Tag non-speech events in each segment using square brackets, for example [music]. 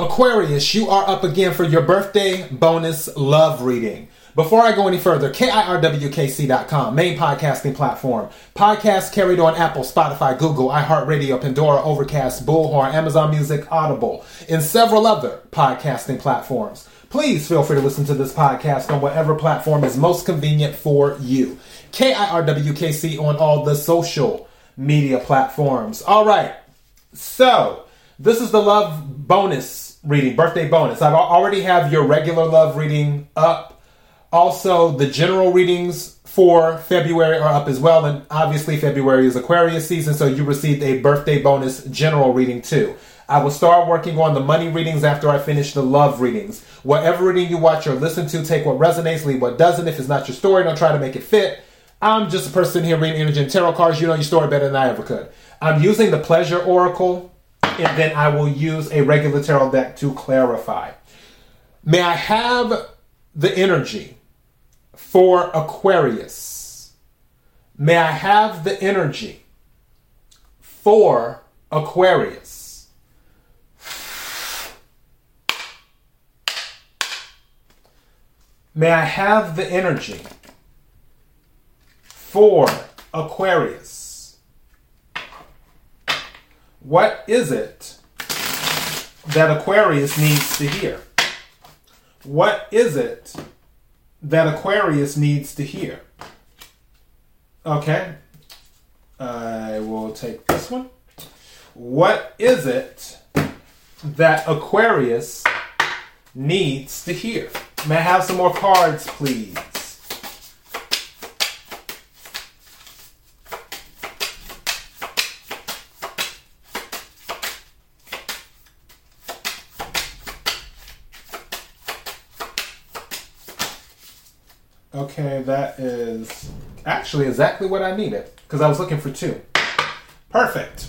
Aquarius, you are up again for your birthday bonus love reading. Before I go any further, KIRWKC.com, main podcasting platform. Podcasts carried on Apple, Spotify, Google, iHeartRadio, Pandora, Overcast, Bullhorn, Amazon Music, Audible, and several other podcasting platforms. Please feel free to listen to this podcast on whatever platform is most convenient for you. KIRWKC on all the social media platforms. All right. So, this is the love bonus reading, birthday bonus. I already have your regular love reading up also, the general readings for February are up as well, and obviously February is Aquarius season, so you received a birthday bonus general reading too. I will start working on the money readings after I finish the love readings. Whatever reading you watch or listen to, take what resonates, leave what doesn't. If it's not your story, don't try to make it fit. I'm just a person here reading energy and tarot cards. You know your story better than I ever could. I'm using the pleasure oracle, and then I will use a regular tarot deck to clarify. May I have the energy for Aquarius. May I have the energy for Aquarius. May I have the energy for Aquarius. What is it that Aquarius needs to hear? What is it that Aquarius needs to hear. Okay. I will take this one. What is it that Aquarius needs to hear? May I have some more cards, please? Okay, that is actually exactly what I needed because I was looking for two. Perfect.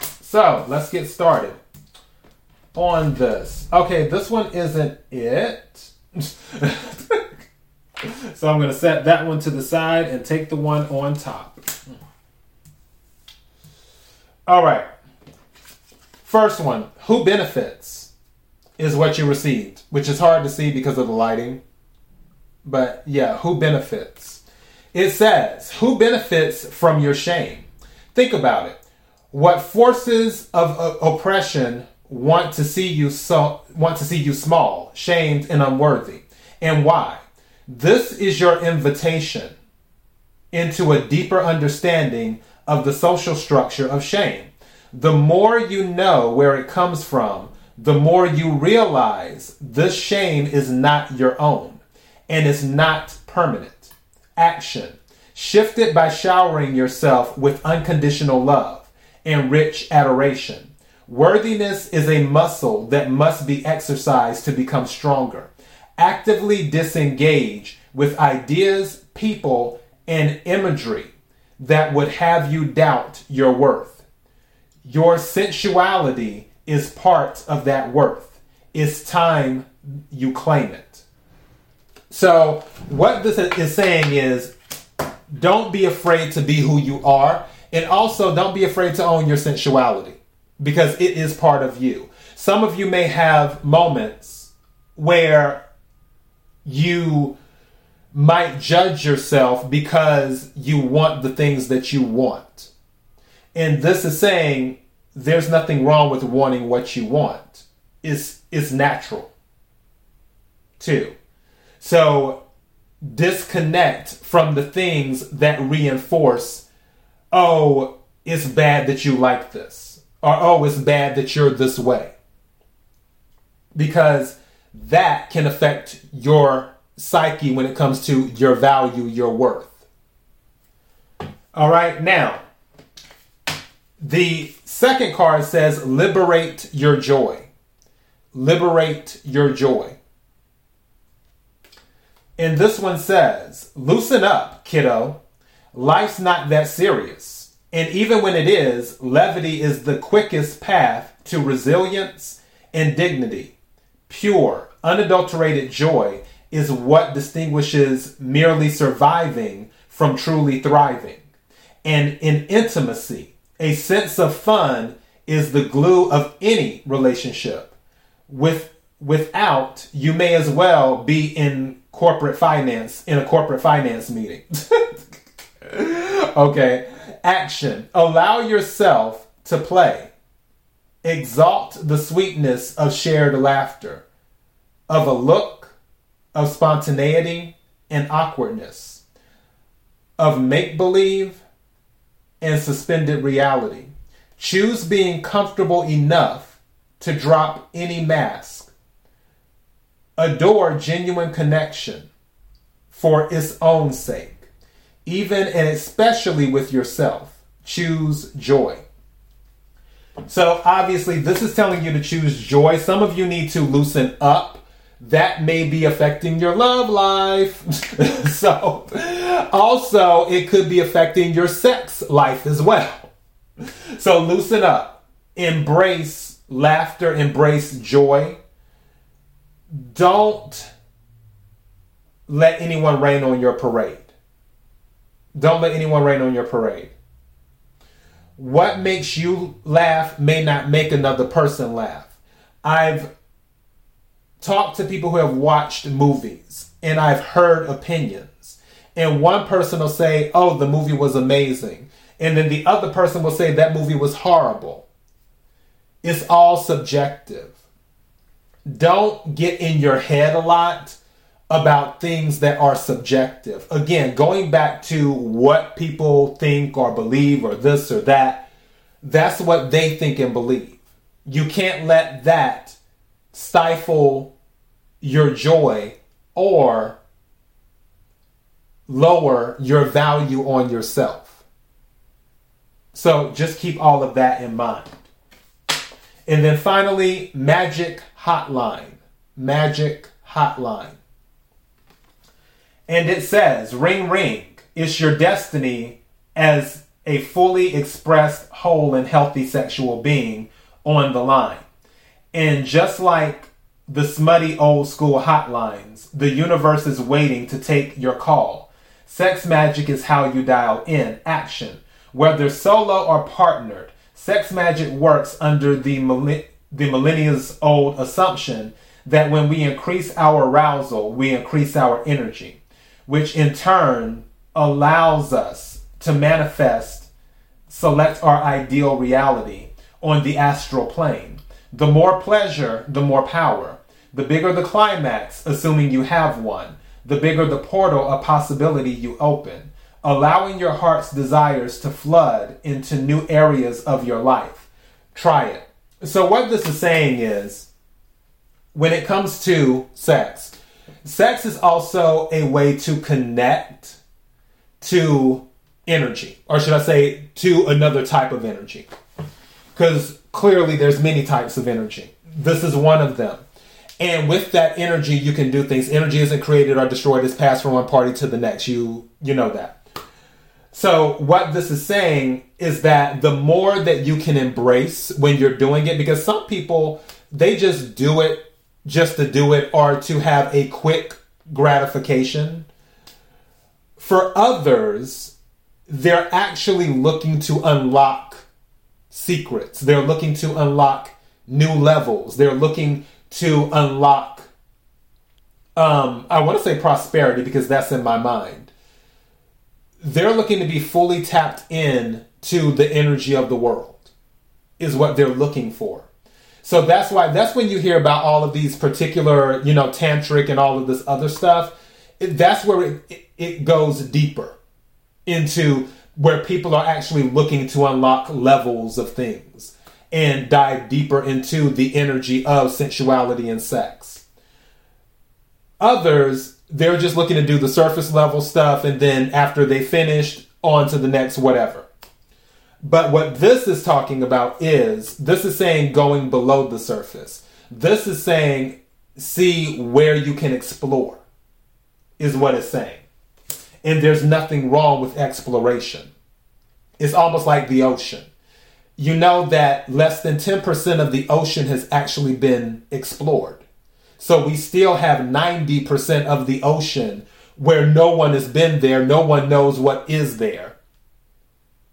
So let's get started on this. Okay, this one isn't it. [laughs] so I'm going to set that one to the side and take the one on top. All right. First one, who benefits is what you received, which is hard to see because of the lighting but yeah, who benefits? It says, who benefits from your shame? Think about it. What forces of oppression want to see you so want to see you small, shamed and unworthy. And why? This is your invitation into a deeper understanding of the social structure of shame. The more you know where it comes from, the more you realize this shame is not your own and is not permanent. Action. Shift it by showering yourself with unconditional love and rich adoration. Worthiness is a muscle that must be exercised to become stronger. Actively disengage with ideas, people, and imagery that would have you doubt your worth. Your sensuality is part of that worth. It's time you claim it. So, what this is saying is don't be afraid to be who you are, and also don't be afraid to own your sensuality because it is part of you. Some of you may have moments where you might judge yourself because you want the things that you want. And this is saying there's nothing wrong with wanting what you want. It's, it's natural. Too. So disconnect from the things that reinforce, oh, it's bad that you like this, or oh, it's bad that you're this way. Because that can affect your psyche when it comes to your value, your worth. All right, now, the second card says liberate your joy. Liberate your joy. And this one says, loosen up, kiddo. Life's not that serious. And even when it is, levity is the quickest path to resilience and dignity. Pure, unadulterated joy is what distinguishes merely surviving from truly thriving. And in intimacy, a sense of fun is the glue of any relationship. With without, you may as well be in corporate finance in a corporate finance meeting. [laughs] okay. Action. Allow yourself to play. Exalt the sweetness of shared laughter, of a look, of spontaneity and awkwardness, of make believe and suspended reality. Choose being comfortable enough to drop any mask. Adore genuine connection for its own sake, even and especially with yourself. Choose joy. So, obviously, this is telling you to choose joy. Some of you need to loosen up. That may be affecting your love life. [laughs] so, also, it could be affecting your sex life as well. So, loosen up. Embrace laughter, embrace joy. Don't let anyone rain on your parade. Don't let anyone rain on your parade. What makes you laugh may not make another person laugh. I've talked to people who have watched movies and I've heard opinions. And one person will say, Oh, the movie was amazing. And then the other person will say, That movie was horrible. It's all subjective. Don't get in your head a lot about things that are subjective. Again, going back to what people think or believe or this or that, that's what they think and believe. You can't let that stifle your joy or lower your value on yourself. So just keep all of that in mind. And then finally, Magic Hotline. Magic Hotline. And it says, Ring, ring, it's your destiny as a fully expressed, whole, and healthy sexual being on the line. And just like the smutty old school hotlines, the universe is waiting to take your call. Sex magic is how you dial in action. Whether solo or partnered, sex magic works under the, the millennia's old assumption that when we increase our arousal, we increase our energy which in turn allows us to manifest, select our ideal reality on the astral plane. The more pleasure, the more power. The bigger the climax, assuming you have one, the bigger the portal of possibility you open, allowing your heart's desires to flood into new areas of your life. Try it. So, what this is saying is when it comes to sex, sex is also a way to connect to energy, or should I say, to another type of energy. Because clearly there's many types of energy. This is one of them. And with that energy, you can do things. Energy isn't created or destroyed; it's passed from one party to the next. You you know that. So what this is saying is that the more that you can embrace when you're doing it, because some people they just do it just to do it or to have a quick gratification. For others, they're actually looking to unlock secrets. They're looking to unlock new levels. They're looking to unlock, um, I want to say prosperity because that's in my mind. They're looking to be fully tapped in to the energy of the world, is what they're looking for. So that's why that's when you hear about all of these particular, you know, tantric and all of this other stuff. It, that's where it, it, it goes deeper into where people are actually looking to unlock levels of things and dive deeper into the energy of sensuality and sex. Others, they're just looking to do the surface level stuff and then after they finished, on to the next whatever. But what this is talking about is this is saying going below the surface. This is saying see where you can explore, is what it's saying. And there's nothing wrong with exploration. It's almost like the ocean. You know that less than 10% of the ocean has actually been explored. So we still have 90% of the ocean where no one has been there, no one knows what is there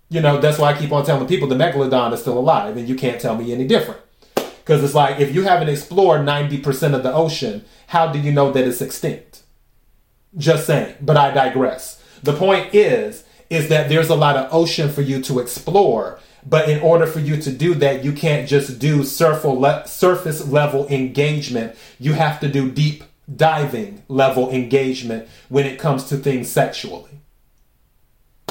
You know, that's why I keep on telling people the megalodon is still alive, and you can't tell me any different. Because it's like, if you haven't explored 90% of the ocean, how do you know that it's extinct? Just saying, but I digress. The point is, is that there's a lot of ocean for you to explore, but in order for you to do that, you can't just do surface level engagement. You have to do deep diving level engagement when it comes to things sexually.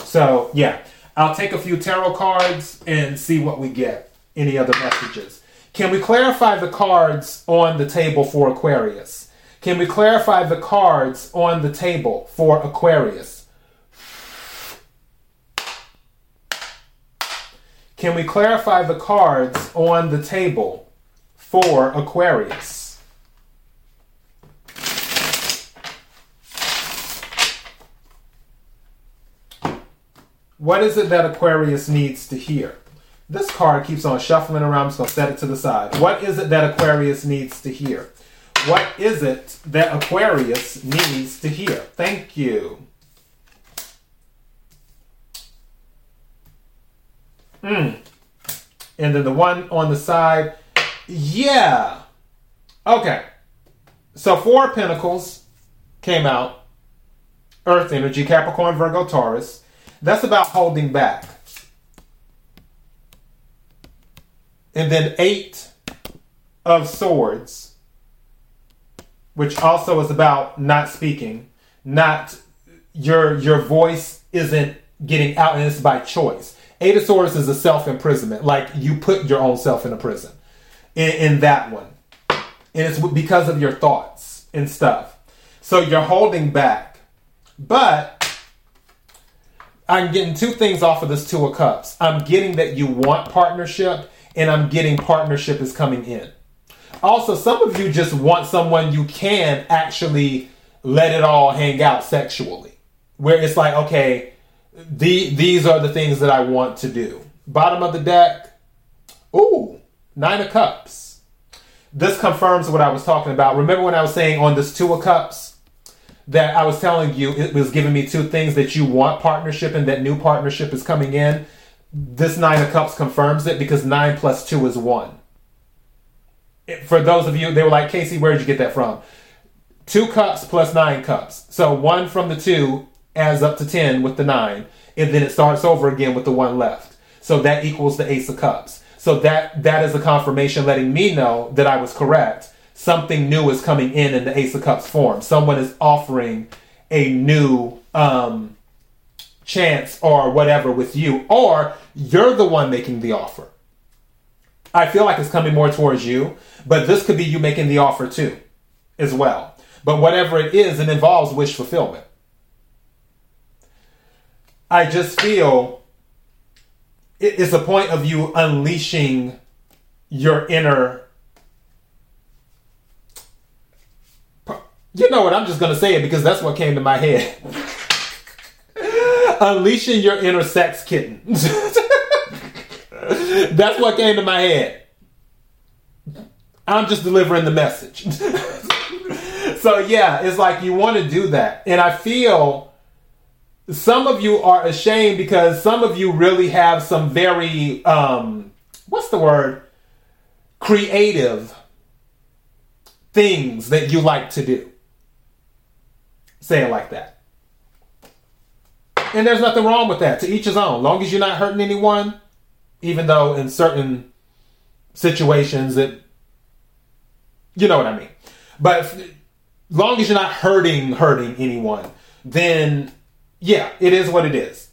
So, yeah, I'll take a few tarot cards and see what we get. Any other messages? Can we clarify the cards on the table for Aquarius? Can we clarify the cards on the table for Aquarius? Can we clarify the cards on the table for Aquarius? What is it that Aquarius needs to hear? This card keeps on shuffling around. I'm just going to set it to the side. What is it that Aquarius needs to hear? What is it that Aquarius needs to hear? Thank you. Mm. And then the one on the side, yeah. Okay. So four pentacles came out. Earth energy, Capricorn, Virgo, Taurus. That's about holding back. And then eight of swords, which also is about not speaking, not your your voice isn't getting out, and it's by choice. Eight is a self imprisonment, like you put your own self in a prison. In, in that one, and it's because of your thoughts and stuff. So you're holding back, but I'm getting two things off of this Two of Cups. I'm getting that you want partnership, and I'm getting partnership is coming in. Also, some of you just want someone you can actually let it all hang out sexually. Where it's like, okay, the, these are the things that I want to do. Bottom of the deck, ooh, Nine of Cups. This confirms what I was talking about. Remember when I was saying on this Two of Cups that I was telling you it was giving me two things that you want partnership and that new partnership is coming in? this nine of cups confirms it because nine plus two is one. For those of you, they were like, Casey, where did you get that from? Two cups plus nine cups. So one from the two adds up to 10 with the nine, and then it starts over again with the one left. So that equals the ace of cups. So that that is a confirmation letting me know that I was correct. Something new is coming in in the ace of cups form. Someone is offering a new um, chance or whatever with you, or you're the one making the offer. I feel like it's coming more towards you, but this could be you making the offer too, as well. But whatever it is, it involves wish fulfillment. I just feel it's a point of you unleashing your inner. You know what? I'm just going to say it because that's what came to my head. [laughs] Unleashing your inner sex kitten. [laughs] That's what came to my head. I'm just delivering the message. [laughs] so yeah, it's like you want to do that. And I feel some of you are ashamed because some of you really have some very um what's the word? creative things that you like to do. Say it like that. And there's nothing wrong with that. To each his own. Long as you're not hurting anyone, even though in certain situations it, you know what I mean. But long as you're not hurting hurting anyone, then yeah, it is what it is.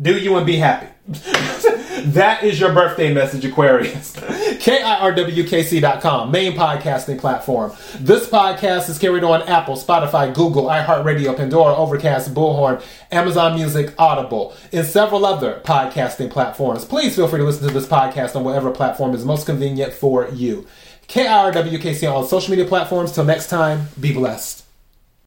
Do you and be happy. [laughs] that is your birthday message, Aquarius. [laughs] KIRWKC.com, main podcasting platform. This podcast is carried on Apple, Spotify, Google, iHeartRadio, Pandora, Overcast, Bullhorn, Amazon Music, Audible, and several other podcasting platforms. Please feel free to listen to this podcast on whatever platform is most convenient for you. KIRWKC on social media platforms. Till next time, be blessed.